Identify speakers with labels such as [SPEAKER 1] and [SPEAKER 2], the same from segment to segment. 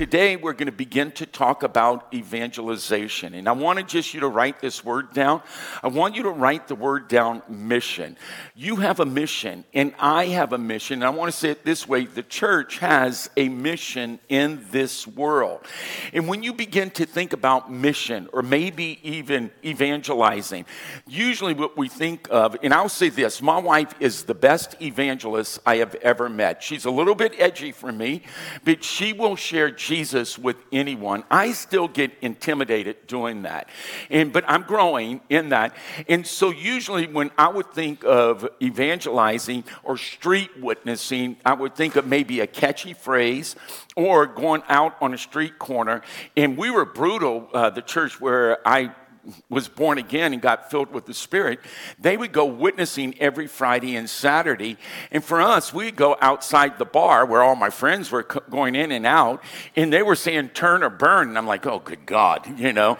[SPEAKER 1] Today, we're going to begin to talk about evangelization. And I wanted just you to write this word down. I want you to write the word down mission. You have a mission, and I have a mission. And I want to say it this way the church has a mission in this world. And when you begin to think about mission, or maybe even evangelizing, usually what we think of, and I'll say this my wife is the best evangelist I have ever met. She's a little bit edgy for me, but she will share with anyone, I still get intimidated doing that. And but I'm growing in that. And so usually when I would think of evangelizing or street witnessing, I would think of maybe a catchy phrase or going out on a street corner. And we were brutal, uh, the church where I was born again and got filled with the Spirit, they would go witnessing every Friday and Saturday. And for us, we'd go outside the bar where all my friends were going in and out, and they were saying turn or burn. And I'm like, oh, good God, you know?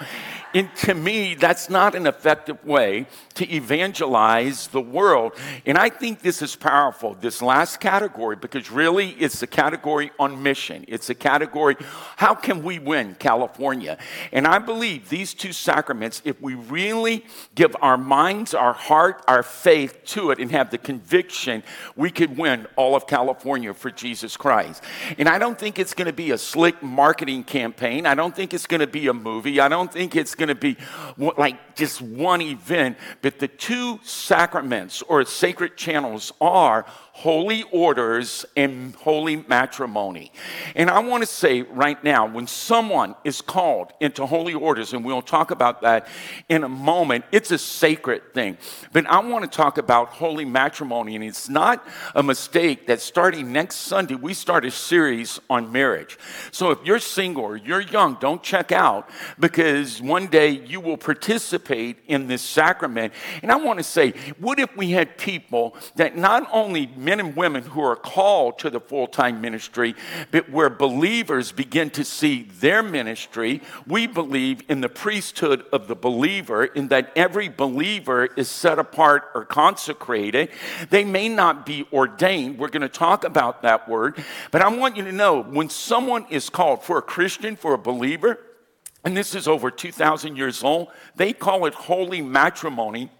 [SPEAKER 1] And to me, that's not an effective way to evangelize the world. And I think this is powerful, this last category, because really it's a category on mission. It's a category, how can we win California? And I believe these two sacraments, if we really give our minds, our heart, our faith to it, and have the conviction, we could win all of California for Jesus Christ. And I don't think it's going to be a slick marketing campaign. I don't think it's going to be a movie. I don't think it's going to be like just one event, but the two sacraments or sacred channels are holy orders and holy matrimony. And I want to say right now, when someone is called into holy orders, and we'll talk about that in a moment, it's a sacred thing. But I want to talk about holy matrimony, and it's not a mistake that starting next Sunday, we start a series on marriage. So if you're single or you're young, don't check out because one day you will participate in this sacrament. And I want to say, what if we had people that not only men and women who are called to the full time ministry, but where believers begin to see their ministry. We believe in the priesthood of the believer, in that every believer is set apart or consecrated. They may not be ordained. We're going to talk about that word. But I want you to know when someone is called for a Christian, for a believer, and this is over 2,000 years old, they call it holy matrimony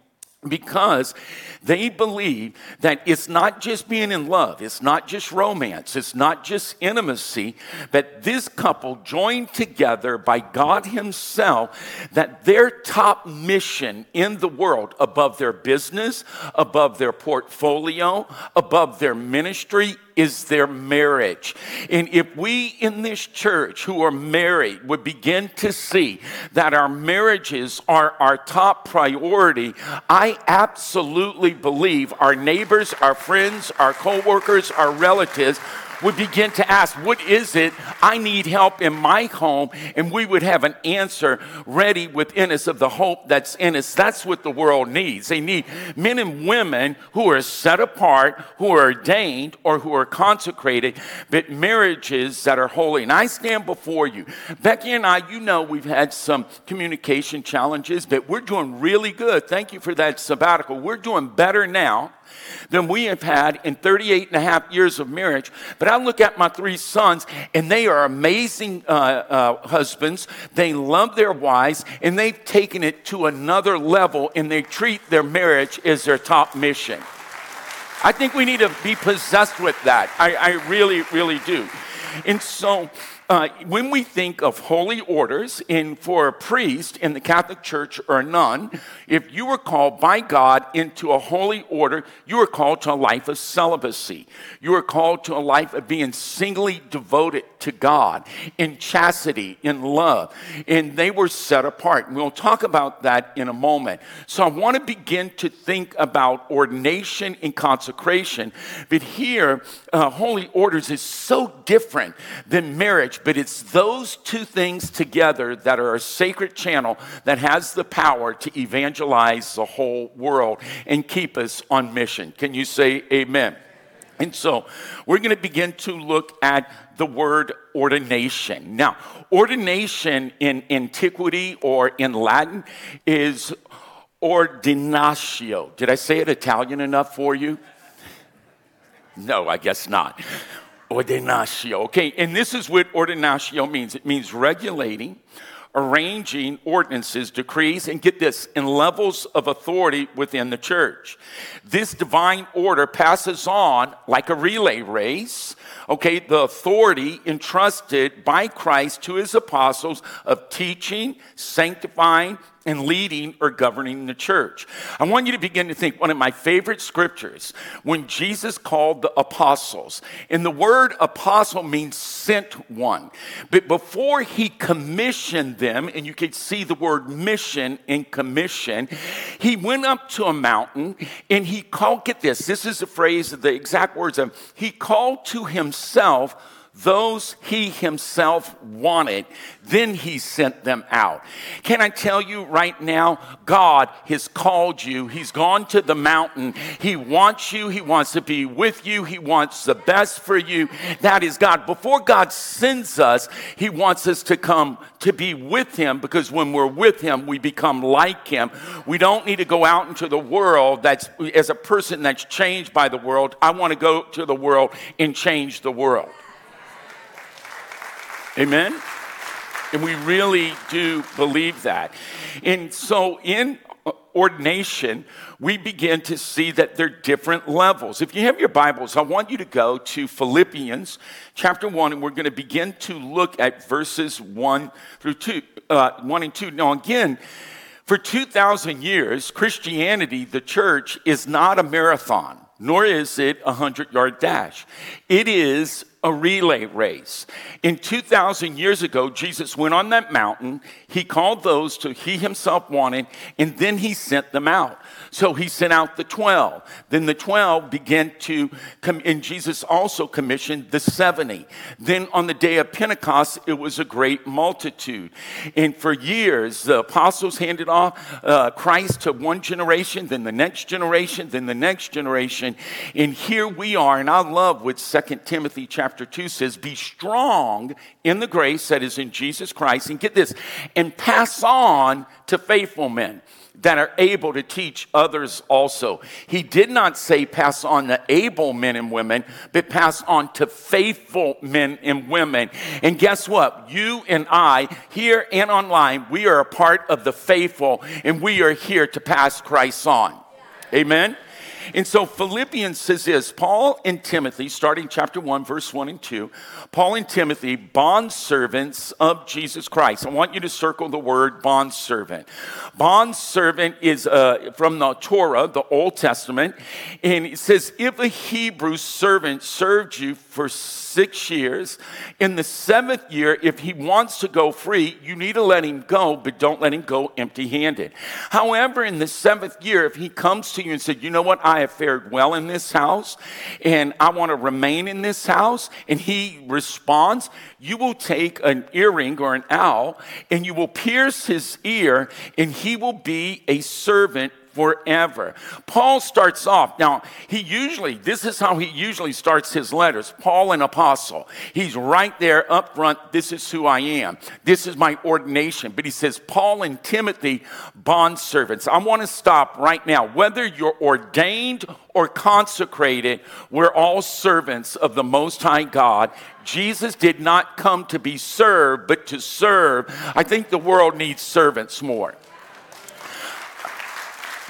[SPEAKER 1] because they believe that it's not just being in love, it's not just romance, it's not just intimacy, but this couple joined together by God Himself, that their top mission in the world, above their business, above their portfolio, above their ministry, is their marriage. And if we in this church who are married would begin to see that our marriages are our top priority, I absolutely believe our neighbors, our friends, our coworkers, our relatives would begin to ask, What is it I need help in my home? And we would have an answer ready within us of the hope that's in us. That's what the world needs. They need men and women who are set apart, who are ordained, or who are consecrated, but marriages that are holy. And I stand before you. Becky and I, you know, we've had some communication challenges, but we're doing really good. Thank you for that sabbatical. We're doing better now than we have had in 38 and a half years of marriage. But I look at my three sons, and they are amazing uh, uh, husbands. They love their wives, and they've taken it to another level, and they treat their marriage as their top mission. I think we need to be possessed with that. I, I really, really do. And so, uh, when we think of holy orders, in for a priest in the Catholic Church or a nun, if you were called by God into a holy order, you were called to a life of celibacy. You were called to a life of being singly devoted to God in chastity, in love. And they were set apart. And we'll talk about that in a moment. So I want to begin to think about ordination and consecration. But here, uh, holy orders is so different than marriage But it's those two things together that are a sacred channel that has the power to evangelize the whole world and keep us on mission. Can you say amen? And so we're going to begin to look at the word ordination. Now, ordination in antiquity or in Latin is ordinatio. Did I say it Italian enough for you? No, I guess not. Ordinatio. Okay, and this is what ordinatio means it means regulating arranging ordinances, decrees, and get this, in levels of authority within the church. This divine order passes on like a relay race, okay, the authority entrusted by Christ to his apostles of teaching, sanctifying, and leading or governing the church. I want you to begin to think one of my favorite scriptures when Jesus called the apostles. And the word apostle means sent one. But before he commissioned them, and you can see the word mission in commission, he went up to a mountain and he called, get this, this is the phrase, the exact words of, he called to himself those he himself wanted, then he sent them out. Can I tell you right now, God has called you. He's gone to the mountain. He wants you. He wants to be with you. He wants the best for you. That is God. Before God sends us, he wants us to come to be with him because when we're with him, we become like him. We don't need to go out into the world that's as a person that's changed by the world. I want to go to the world and change the world. Amen? And we really do believe that. And so in ordination, we begin to see that there are different levels. If you have your Bibles, I want you to go to Philippians chapter 1, and we're going to begin to look at verses 1 through 2, uh, 1 and 2. Now, again, for 2,000 years, Christianity, the church, is not a marathon, nor is it a 100 yard dash. It is a relay race. In 2,000 years ago, Jesus went on that mountain. He called those to he himself wanted, and then he sent them out. So he sent out the 12. Then the 12 began to come, and Jesus also commissioned the 70. Then on the day of Pentecost, it was a great multitude. And for years, the apostles handed off uh, Christ to one generation, then the next generation, then the next generation. And here we are, and I love what 2 Timothy chapter chapter 2 says, Be strong in the grace that is in Jesus Christ. And get this, and pass on to faithful men that are able to teach others also. He did not say pass on to able men and women, but pass on to faithful men and women. And guess what? You and I, here and online, we are a part of the faithful, and we are here to pass Christ on. Amen. And so Philippians says this Paul and Timothy, starting chapter 1, verse 1 and 2, Paul and Timothy, bond servants of Jesus Christ. I want you to circle the word bond servant. Bond servant is uh, from the Torah, the Old Testament, and it says, if a Hebrew servant served you for six years. In the seventh year, if he wants to go free, you need to let him go, but don't let him go empty handed. However, in the seventh year, if he comes to you and said, You know what, I have fared well in this house and I want to remain in this house, and he responds, you will take an earring or an awl and you will pierce his ear, and he will be a servant forever. Paul starts off, now, he usually, this is how he usually starts his letters Paul, an apostle. He's right there up front. This is who I am. This is my ordination. But he says, Paul and Timothy, bond servants. I want to stop right now. Whether you're ordained or consecrated, we're all servants of the Most High God. Jesus did not come to be served, but to serve. I think the world needs servants more.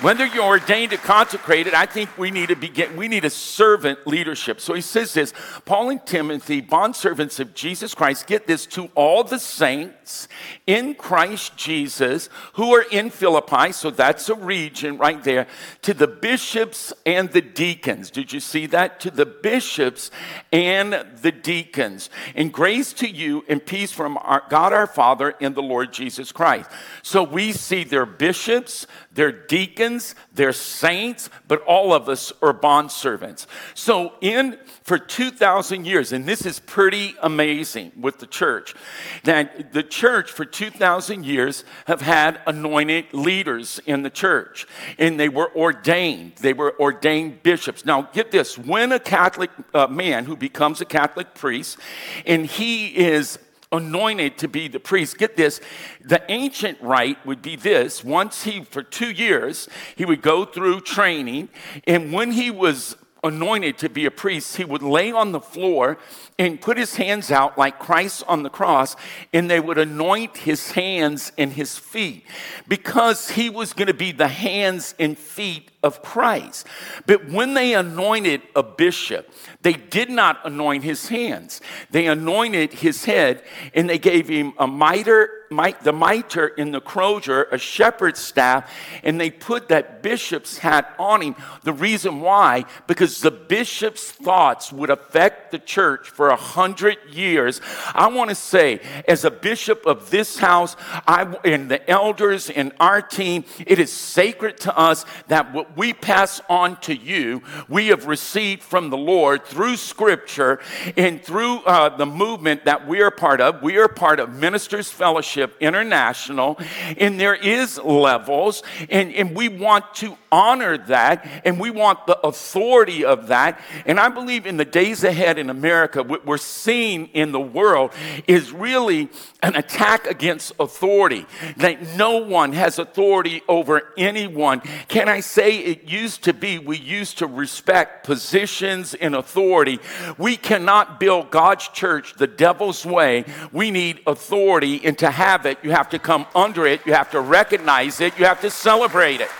[SPEAKER 1] Whether you're ordained or consecrated, I think we need to begin, we need a servant leadership. So he says this Paul and Timothy, bondservants of Jesus Christ, get this to all the saints in Christ Jesus who are in Philippi. So that's a region right there. To the bishops and the deacons. Did you see that? To the bishops and the deacons. And grace to you and peace from our God our Father and the Lord Jesus Christ. So we see their bishops, their deacons, deacons, they're saints, but all of us are bond servants. So, in for 2,000 years, and this is pretty amazing with the church, that the church for 2,000 years have had anointed leaders in the church, and they were ordained. They were ordained bishops. Now, get this when a Catholic uh, man who becomes a Catholic priest, and he is anointed to be the priest. Get this, the ancient rite would be this once he, for two years, he would go through training, and when he was anointed to be a priest, he would lay on the floor and put his hands out like Christ on the cross, and they would anoint his hands and his feet because he was going to be the hands and feet of Christ. But when they anointed a bishop, they did not anoint his hands. They anointed his head and they gave him a mitre the mitre in the crozier, a shepherd's staff, and they put that bishop's hat on him. The reason why, because the bishop's thoughts would affect the church for a hundred years. I want to say, as a bishop of this house, I and the elders in our team, it is sacred to us that what we pass on to you, we have received from the Lord through Scripture and through uh, the movement that we are part of. We are part of Ministers Fellowship International, and there is levels, and, and we want to honor that, and we want the authority of that. And I believe in the days ahead in America, what we're seeing in the world is really an attack against authority, that no one has authority over anyone. Can I say it used to be we used to respect positions and authority? We cannot build God's church the devil's way. We need authority, and to have it, you have to come under it, you have to recognize it, you have to celebrate it.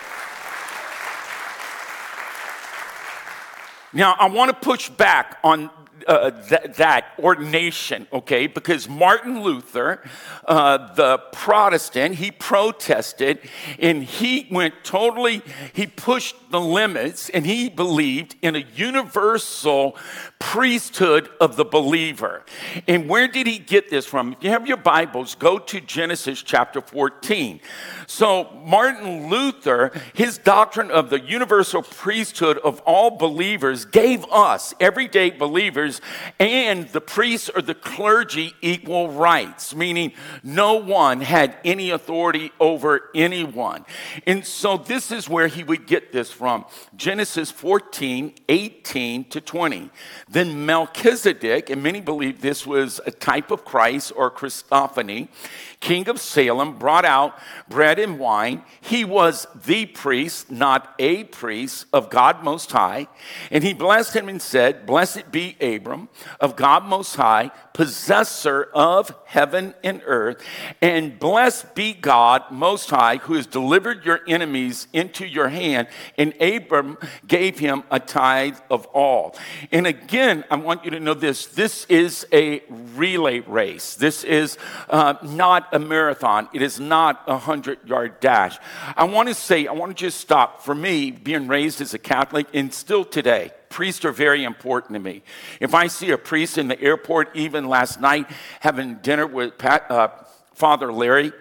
[SPEAKER 1] Now, I want to push back on uh, th- that ordination, okay? Because Martin Luther, uh, the Protestant, he protested and he went totally, he pushed the limits and he believed in a universal priesthood of the believer. And where did he get this from? If you have your Bibles, go to Genesis chapter 14. So, Martin Luther, his doctrine of the universal priesthood of all believers gave us, everyday believers, and the priests or the clergy equal rights, meaning no one had any authority over anyone. And so, this is where he would get this from Genesis 14, 18 to 20. Then Melchizedek, and many believe this was a type of Christ or Christophany, king of Salem, brought out bread and wine. He was the priest, not a priest of God Most High. And he blessed him and said, Blessed be Abram of God Most High, possessor of heaven and earth. And blessed be God Most High, who has delivered your enemies into your hand. And Abram gave him a tithe of all. And again, I want you to know this this is a relay race. This is uh, not a marathon, it is not a 100 yard dash. I want to say, I want to just stop. For me, being raised as a Catholic, and still today, priests are very important to me. If I see a priest in the airport, even last night, having dinner with Pat, uh, Father Larry,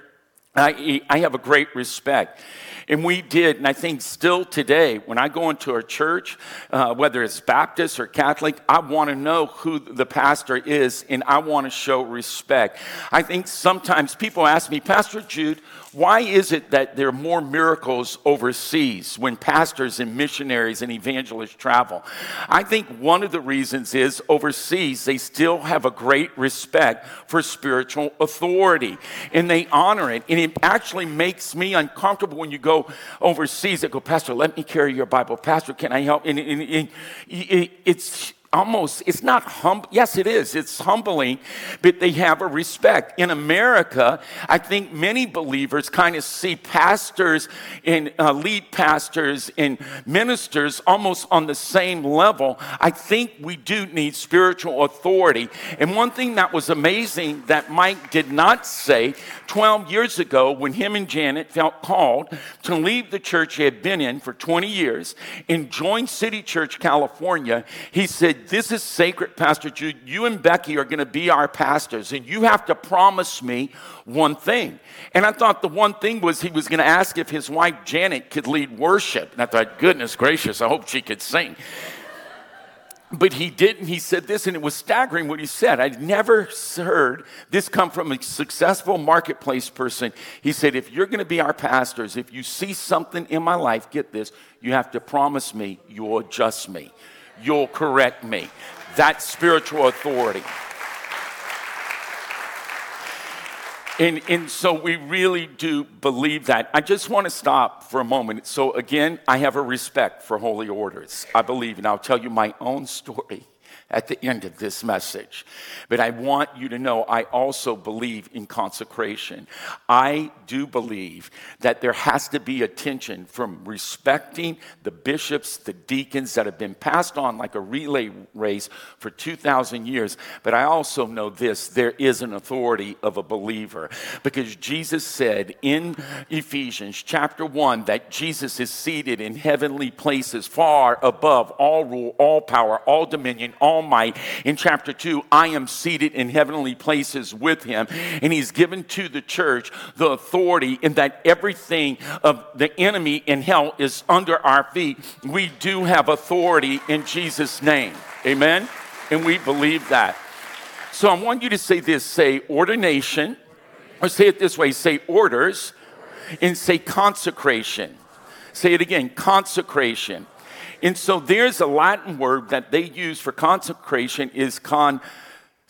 [SPEAKER 1] I, I have a great respect. And we did, and I think still today, when I go into a church, uh, whether it's Baptist or Catholic, I want to know who the pastor is and I want to show respect. I think sometimes people ask me, Pastor Jude, why is it that there are more miracles overseas when pastors and missionaries and evangelists travel? I think one of the reasons is overseas they still have a great respect for spiritual authority and they honor it. And it actually makes me uncomfortable when you go overseas. They go, Pastor, let me carry your Bible. Pastor, can I help? And, and, and it's almost it's not hum yes it is it's humbling but they have a respect. In america i think many believers kind of see pastors and uh, lead pastors and ministers almost on the same level. I think we do need spiritual authority. And one thing that was amazing that mike did not say 12 years ago when him and janet felt called to leave the church he had been in for 20 years and join city church california he said This is sacred, Pastor Jude. You and Becky are going to be our pastors, and you have to promise me one thing. And I thought the one thing was he was going to ask if his wife Janet could lead worship. And I thought, Goodness gracious, I hope she could sing. But he didn't. He said this, and it was staggering what he said. I'd never heard this come from a successful marketplace person. He said, If you're going to be our pastors, if you see something in my life, get this, you have to promise me you'll adjust me, you'll correct me. That's spiritual authority. And, and so we really do believe that. I just want to stop for a moment. So, again, I have a respect for holy orders. I believe, and I'll tell you my own story at the end of this message. But I want you to know I also believe in consecration. I do believe that there has to be a tension from respecting the bishops, the deacons that have been passed on like a relay race for 2,000 years. But I also know this there is an authority of a believer because Jesus said in Ephesians chapter 1 that Jesus is seated in heavenly places far above all rule, all power, all dominion, all In chapter 2, I am seated in heavenly places with him, and he's given to the church the authority in that everything of the enemy in hell is under our feet. We do have authority in Jesus' name. Amen? And we believe that. So I want you to say this say ordination, or say it this way say orders, and say consecration. Say it again consecration. And so there's a Latin word that they use for consecration is con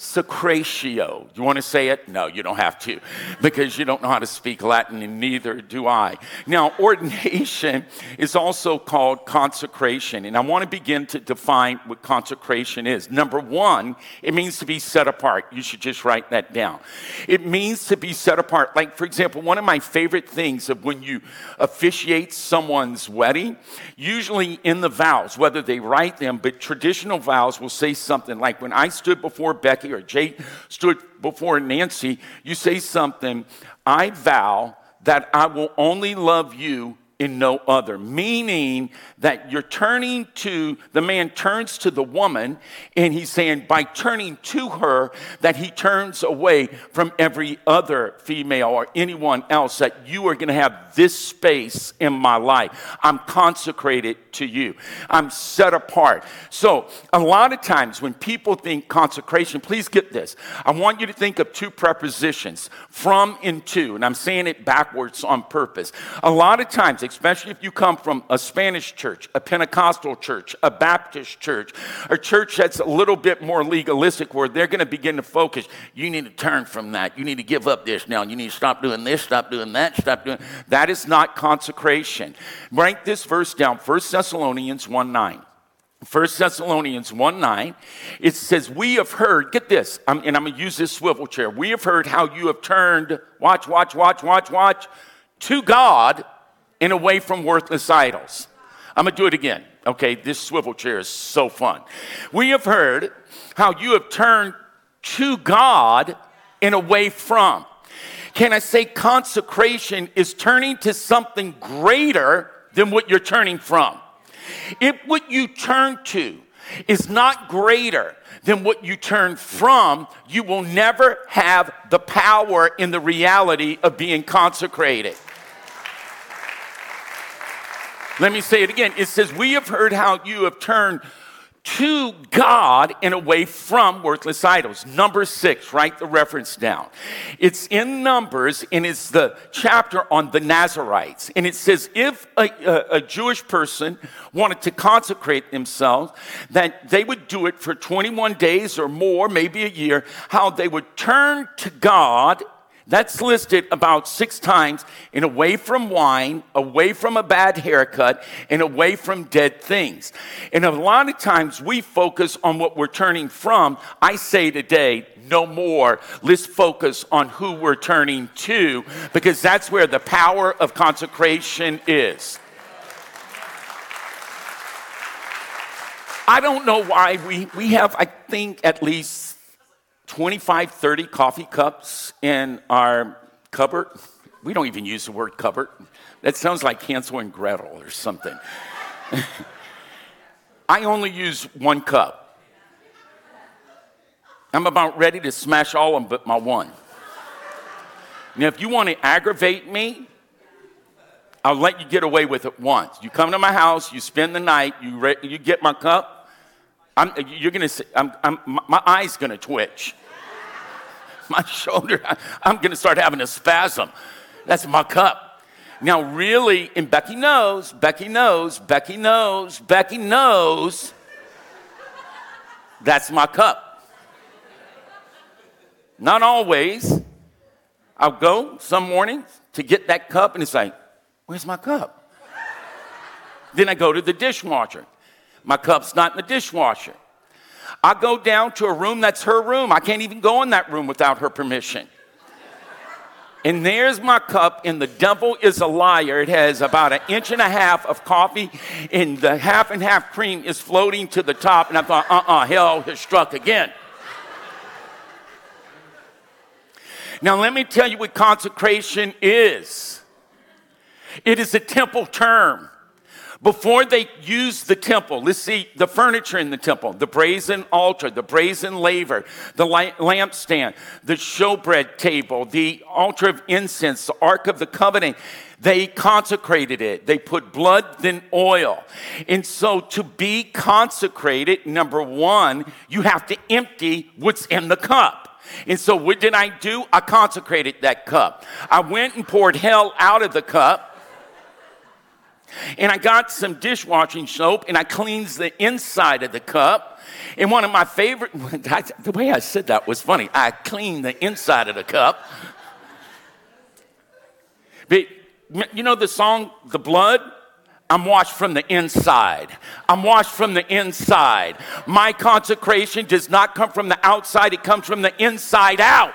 [SPEAKER 1] Sacratio. You want to say it? No, you don't have to because you don't know how to speak Latin and neither do I. Now, ordination is also called consecration, and I want to begin to define what consecration is. Number one, it means to be set apart. You should just write that down. It means to be set apart. Like, for example, one of my favorite things of when you officiate someone's wedding, usually in the vows, whether they write them, but traditional vows will say something like, when I stood before Becky, or Jake stood before Nancy, you say something, I vow that I will only love you in no other. Meaning that you're turning to, the man turns to the woman, and he's saying by turning to her, that he turns away from every other female or anyone else, that you are going to have this space in my life. I'm consecrated to you, I'm set apart. So, a lot of times when people think consecration, please get this. I want you to think of two prepositions, from and to, and I'm saying it backwards on purpose. A lot of times, especially if you come from a Spanish church, a Pentecostal church, a Baptist church, a church that's a little bit more legalistic where they're going to begin to focus. You need to turn from that. You need to give up this now. You need to stop doing this, stop doing that, stop doing that is not consecration. Write this verse down, 1 Thessalonians 1 9. 1 Thessalonians 1 9, it says, We have heard, get this, I'm, and I'm going to use this swivel chair. We have heard how you have turned, watch, watch, watch, watch, watch, to God and away from worthless idols. I'm going to do it again. Okay, this swivel chair is so fun. We have heard how you have turned to God and away from. Can I say consecration is turning to something greater than what you're turning from? If what you turn to is not greater than what you turn from, you will never have the power in the reality of being consecrated. Let me say it again. It says, We have heard how you have turned to God and away from worthless idols. Number six, write the reference down. It's in Numbers and it's the chapter on the Nazarites. And it says if a, a, a, Jewish person wanted to consecrate themselves, that they would do it for 21 days or more, maybe a year, how they would turn to God that's listed about six times in away from wine, away from a bad haircut, and away from dead things. And a lot of times we focus on what we're turning from. I say today, no more. Let's focus on who we're turning to because that's where the power of consecration is. I don't know why we, we have, I think, at least 25, 30 coffee cups in our cupboard. We don't even use the word cupboard. That sounds like Hansel and Gretel or something. I only use one cup. I'm about ready to smash all of them but my one. Now, if you want to aggravate me, I'll let you get away with it once. You come to my house, you spend the night, you, re- you get my cup, I'm, you're gonna say, I'm, I'm, my eye's gonna twitch. My shoulder, I'm gonna start having a spasm. That's my cup. Now, really, and Becky knows, Becky knows, Becky knows, Becky knows, that's my cup. Not always. I'll go some mornings to get that cup, and it's like, Where's my cup? then I go to the dishwasher. My cup's not in the dishwasher. I go down to a room that's her room. I can't even go in that room without her permission. And there's my cup, and the devil is a liar. It has about an inch and a half of coffee, and the half and half cream is floating to the top. And I thought, uh uh hell has struck again. now, let me tell you what consecration is. It is a temple term. Before they used the temple, let's see the furniture in the temple, the brazen altar, the brazen laver, the lampstand, the showbread table, the altar of incense, the ark of the covenant. They consecrated it. They put blood, then oil. And so to be consecrated, number one, you have to empty what's in the cup. And so what did I do? I consecrated that cup. I went and poured hell out of the cup. And I got some dishwashing soap and I cleansed the inside of the cup. And one of my favorite, the way I said that was funny. I cleaned the inside of the cup. But you know the song, The Blood? I'm washed from the inside. I'm washed from the inside. My consecration does not come from the outside, it comes from the inside out.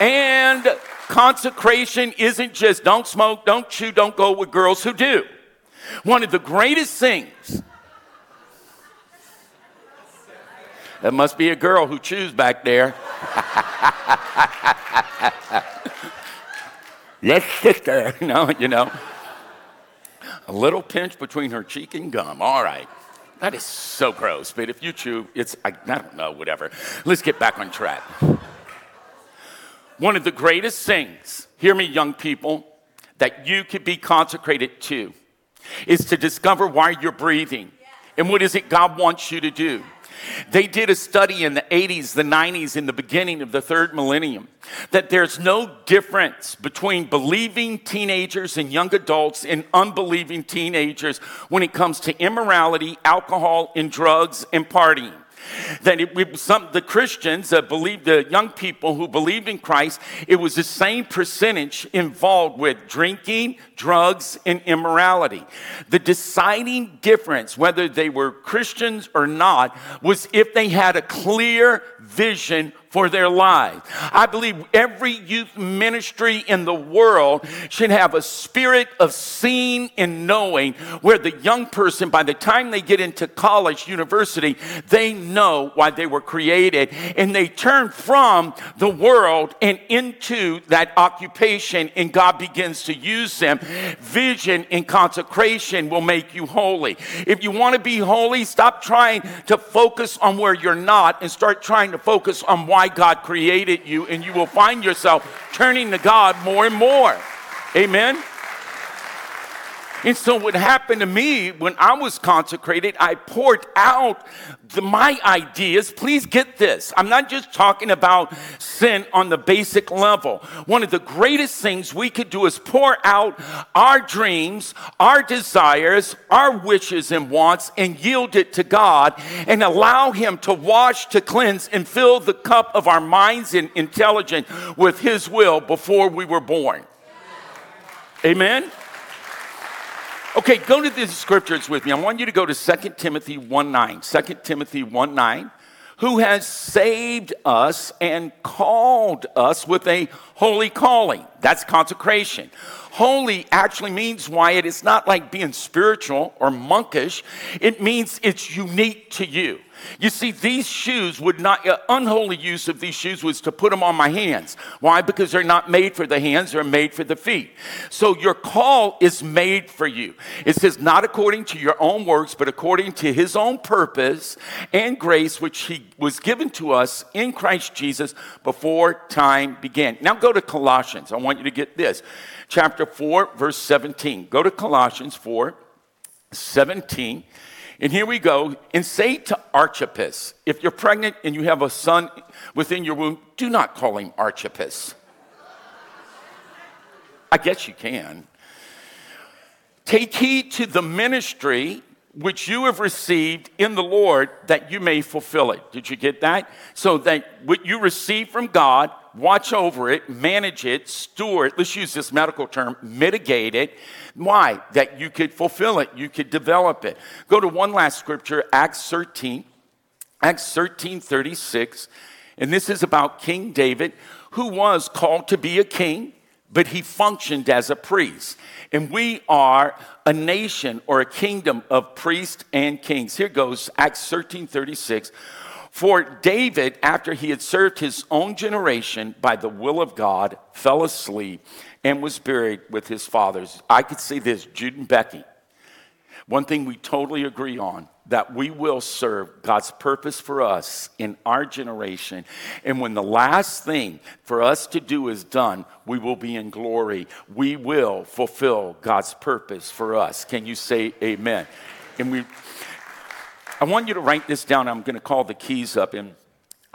[SPEAKER 1] And consecration isn't just don't smoke, don't chew, don't go with girls who do. One of the greatest things. That must be a girl who chews back there. Let's sit there. No, you know. A little pinch between her cheek and gum. All right. That is so gross. But if you chew, it's, I, I don't know, whatever. Let's get back on track. One of the greatest things, hear me, young people, that you could be consecrated to is to discover why you're breathing and what is it God wants you to do. They did a study in the 80s, the 90s, in the beginning of the third millennium, that there's no difference between believing teenagers and young adults and unbelieving teenagers when it comes to immorality, alcohol, and drugs and partying that it, some the Christians that believed the young people who believed in Christ, it was the same percentage involved with drinking, drugs, and immorality. The deciding difference, whether they were Christians or not, was if they had a clear vision for their lives. I believe every youth ministry in the world should have a spirit of seeing and knowing where the young person, by the time they get into college, university, they know why they were created and they turn from the world and into that occupation and God begins to use them. Vision and consecration will make you holy. If you want to be holy, stop trying to focus on where you're not and start trying to focus on why why God created you, and you will find yourself turning to God more and more. Amen. And so, what happened to me when I was consecrated, I poured out the, my ideas. Please get this. I'm not just talking about sin on the basic level. One of the greatest things we could do is pour out our dreams, our desires, our wishes and wants, and yield it to God and allow Him to wash, to cleanse, and fill the cup of our minds and intelligence with His will before we were born. Amen. Okay, go to the scriptures with me. I want you to go to 2 Timothy 1 9. 2 Timothy 1 9. Who has saved us and called us with a holy calling. That's consecration. Holy actually means, Wyatt, it's not like being spiritual or monkish. It means it's unique to you. You see, these shoes would not, uh, unholy use of these shoes was to put them on my hands. Why? Because they're not made for the hands, they're made for the feet. So your call is made for you. It says, not according to your own works, but according to his own purpose and grace, which he was given to us in Christ Jesus before time began. Now go to Colossians. I want you to get this. Chapter 4, verse 17. Go to Colossians 4, 17. And here we go. And say to Archippus, if you're pregnant and you have a son within your womb, do not call him Archippus. I guess you can. Take heed to the ministry which you have received in the Lord that you may fulfill it. Did you get that? So that what you receive from God, watch over it, manage it, steward, let's use this medical term, mitigate it. Why? That you could fulfill it, you could develop it. Go to one last scripture, Acts 13, Acts 13 36. And this is about King David, who was called to be a king, but he functioned as a priest. And we are a nation or a kingdom of priests and kings. Here goes Acts 13 36. For David, after he had served his own generation by the will of God, fell asleep and was buried with his fathers. I could say this, Jude and Becky. One thing we totally agree on that we will serve God's purpose for us in our generation. And when the last thing for us to do is done, we will be in glory. We will fulfill God's purpose for us. Can you say amen? And we I want you to write this down. I'm going to call the keys up in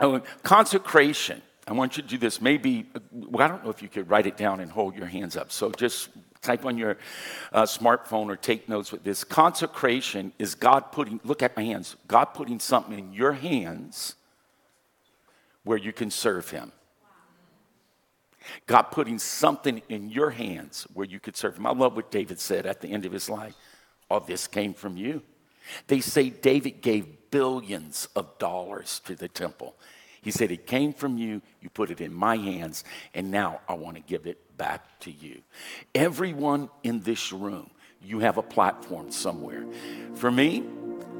[SPEAKER 1] oh, consecration. I want you to do this. Maybe, well, I don't know if you could write it down and hold your hands up. So just type on your uh, smartphone or take notes with this. Consecration is God putting, look at my hands, God putting something in your hands where you can serve Him. God putting something in your hands where you could serve Him. I love what David said at the end of his life. All this came from you. They say David gave billions of dollars to the temple. He said, It came from you, you put it in my hands, and now I want to give it back to you. Everyone in this room, you have a platform somewhere. For me,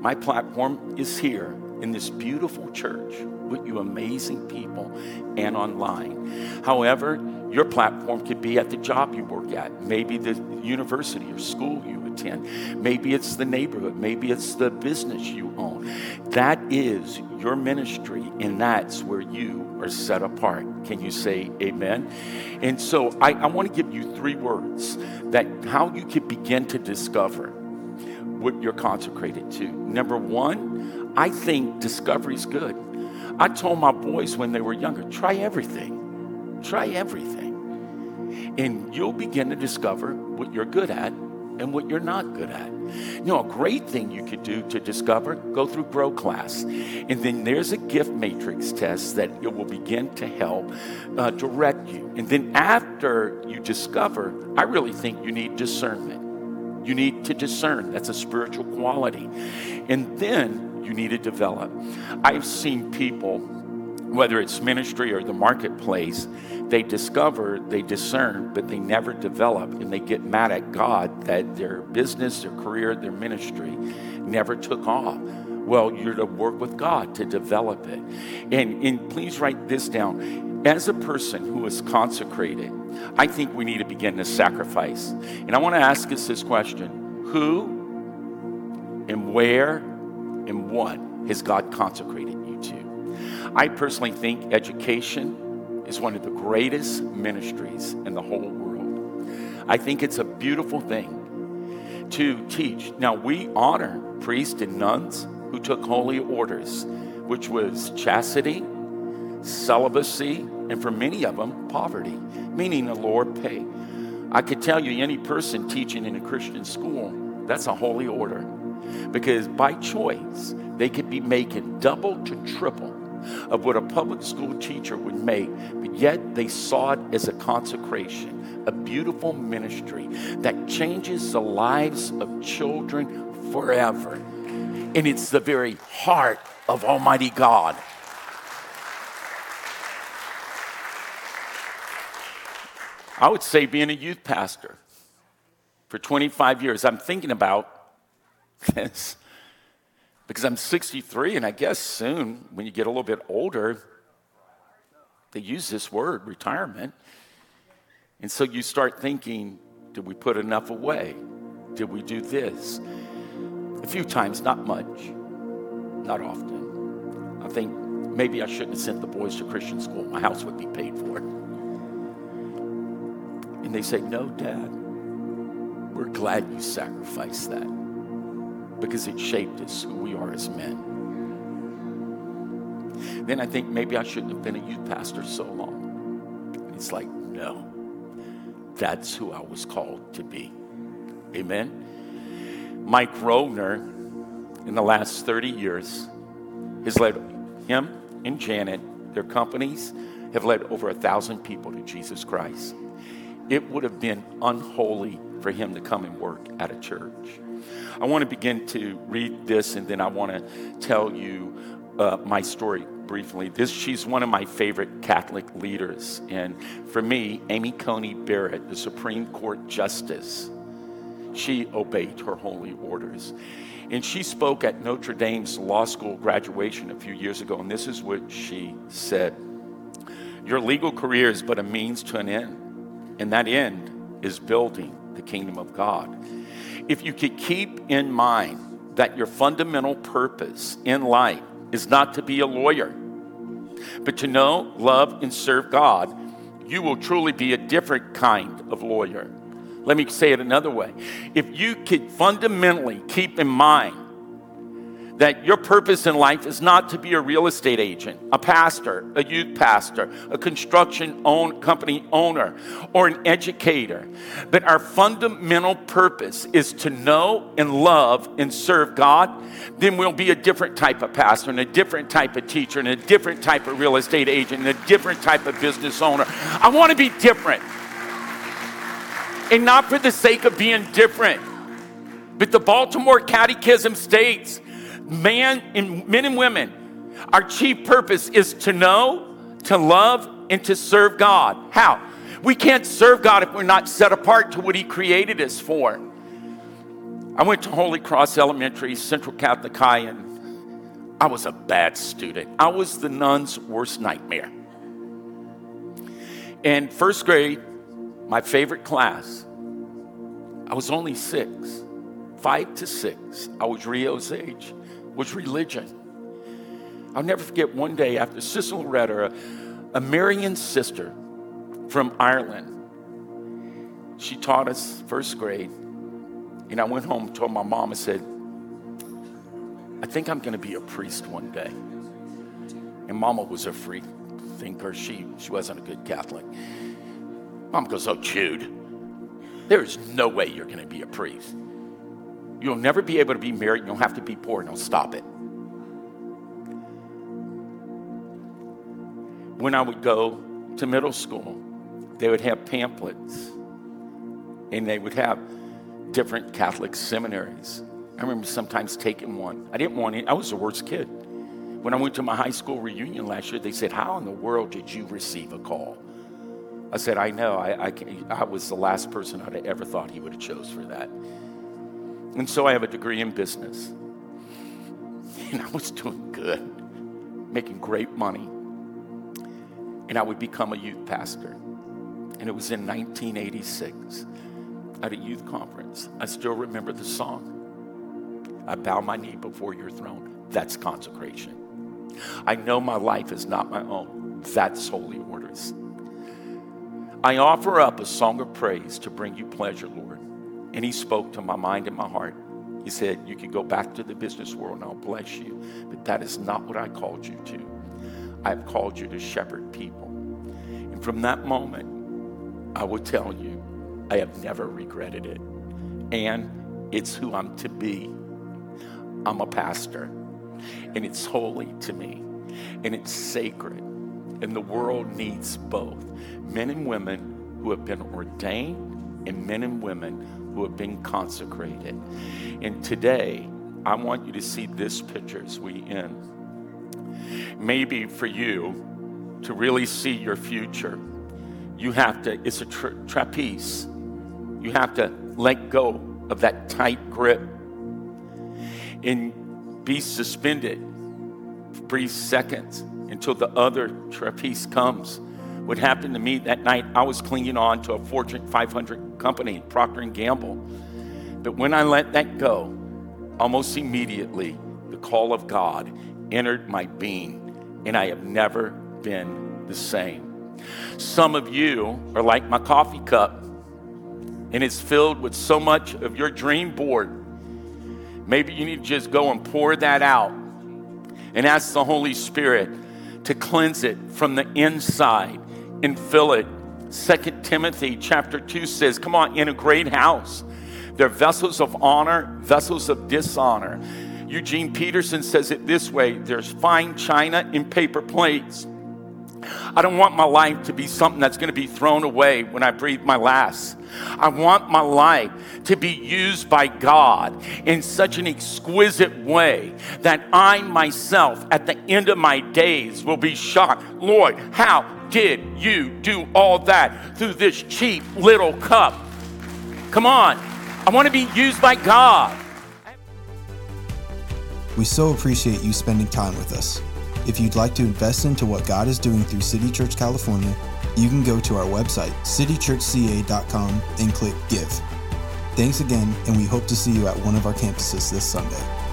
[SPEAKER 1] my platform is here in this beautiful church with you amazing people and online. However, your platform could be at the job you work at, maybe the university or school you attend, maybe it's the neighborhood, maybe it's the business you own. That is your ministry, and that's where you are set apart. Can you say amen? And so I, I want to give you three words that how you can begin to discover what you're consecrated to. Number one, I think discovery is good. I told my boys when they were younger, try everything. Try everything. And you'll begin to discover what you're good at and what you're not good at. You know, a great thing you could do to discover, go through Grow Class. And then there's a gift matrix test that it will begin to help uh, direct you. And then after you discover, I really think you need discernment. You need to discern. That's a spiritual quality. And then you need to develop. I've seen people, whether it's ministry or the marketplace, they discover, they discern, but they never develop, and they get mad at God that their business, their career, their ministry never took off. Well, you're to work with God to develop it. And, and please write this down. As a person who is consecrated, I think we need to begin to sacrifice. And I want to ask us this question Who and where and what has God consecrated? I personally think education is one of the greatest ministries in the whole world. I think it's a beautiful thing to teach. Now, we honor priests and nuns who took holy orders, which was chastity, celibacy, and for many of them, poverty, meaning the Lord pay. I could tell you, any person teaching in a Christian school, that's a holy order because by choice, they could be making double to triple of what a public school teacher would make, but yet they saw it as a consecration, a beautiful ministry that changes the lives of children forever. And it's the very heart of Almighty God. I would say being a youth pastor for 25 years. I'm thinking about this because I'm 63, and I guess soon, when you get a little bit older, they use this word, retirement. And so you start thinking, did we put enough away? Did we do this? A few times, not much, not often. I think maybe I shouldn't have sent the boys to Christian school. My house would be paid for. And they say, No, Dad, we're glad you sacrificed that because it shaped us who we are as men. Then I think maybe I shouldn't have been a youth pastor so long. It's like, no, that's who I was called to be. Amen. Mike Rovner, in the last 30 years, has led him and Janet, their companies, have led over a thousand people to Jesus Christ. It would have been unholy for him to come and work at a church. I want to begin to read this and then I want to tell you uh, my story briefly. This, she's one of my favorite Catholic leaders. And for me, Amy Coney Barrett, the Supreme Court Justice, she obeyed her holy orders. And she spoke at Notre Dame's law school graduation a few years ago, and this is what she said Your legal career is but a means to an end, and that end is building the kingdom of God. If you could keep in mind that your fundamental purpose in life is not to be a lawyer, but to know, love, and serve God, you will truly be a different kind of lawyer. Let me say it another way. If you could fundamentally keep in mind that your purpose in life is not to be a real estate agent, a pastor, a youth pastor, a construction own, company owner, or an educator. But our fundamental purpose is to know and love and serve God, then we'll be a different type of pastor and a different type of teacher and a different type of real estate agent and a different type of business owner. I want to be different. And not for the sake of being different. But the Baltimore Catechism states man and men and women, our chief purpose is to know, to love, and to serve God. How? We can't serve God if we're not set apart to what He created us for. I went to Holy Cross Elementary, Central Catholic High, and I was a bad student. I was the nun's worst nightmare. In first grade, my favorite class, I was only six, five to six. I was Rio's age was religion. I'll never forget one day after Sister Loretta, a, a Marian sister from Ireland, she taught us first grade. And I went home and told my mom, I said, I think I'm going to be a priest one day. And mama was a free thinker. She, she wasn't a good Catholic. Mom goes, Oh, Jude, there's no way you're going to be a priest. You'll never be able to be married. You'll have to be poor. No, stop it. When I would go to middle school, they would have pamphlets and they would have different Catholic seminaries. I remember sometimes taking one. I didn't want it, I was the worst kid. When I went to my high school reunion last year, they said, How in the world did you receive a call? I said, I know. I, I, I was the last person I'd ever thought he would have chose for that. And so I have a degree in business. And I was doing good, making great money. And I would become a youth pastor. And it was in 1986 at a youth conference. I still remember the song. I bow my knee before your throne. That's consecration. I know my life is not my own. That's holy orders. I offer up a song of praise to bring you pleasure, Lord. And he spoke to my mind and my heart. He said, You can go back to the business world and I'll bless you. But that is not what I called you to. I've called you to shepherd people. And from that moment, I will tell you, I have never regretted it. And it's who I'm to be. I'm a pastor, and it's holy to me, and it's sacred. And the world needs both men and women who have been ordained and men and women who have been consecrated. And today, I want you to see this picture as we end. Maybe for you to really see your future, you have to, it's a tra- trapeze. You have to let go of that tight grip and be suspended for brief seconds until the other trapeze comes. What happened to me that night, I was clinging on to a Fortune 500 company, Procter & Gamble. But when I let that go, almost immediately, the call of God entered my being, and I have never been the same. Some of you are like my coffee cup, and it's filled with so much of your dream board. Maybe you need to just go and pour that out and ask the Holy Spirit to cleanse it from the inside and fill it. Second Timothy chapter 2 says, Come on, in a great house, they're vessels of honor, vessels of dishonor. Eugene Peterson says it this way there's fine china in paper plates. I don't want my life to be something that's going to be thrown away when I breathe my last. I want my life to be used by God in such an exquisite way that I myself, at the end of my days, will be shocked. Lord, how did you do all that through this cheap little cup? Come on. I want to be used by God.
[SPEAKER 2] We so appreciate you spending time with us. If you'd like to invest into what God is doing through City Church California, you can go to our website, citychurchca.com, and click Give. Thanks again, and we hope to see you at one of our campuses this Sunday.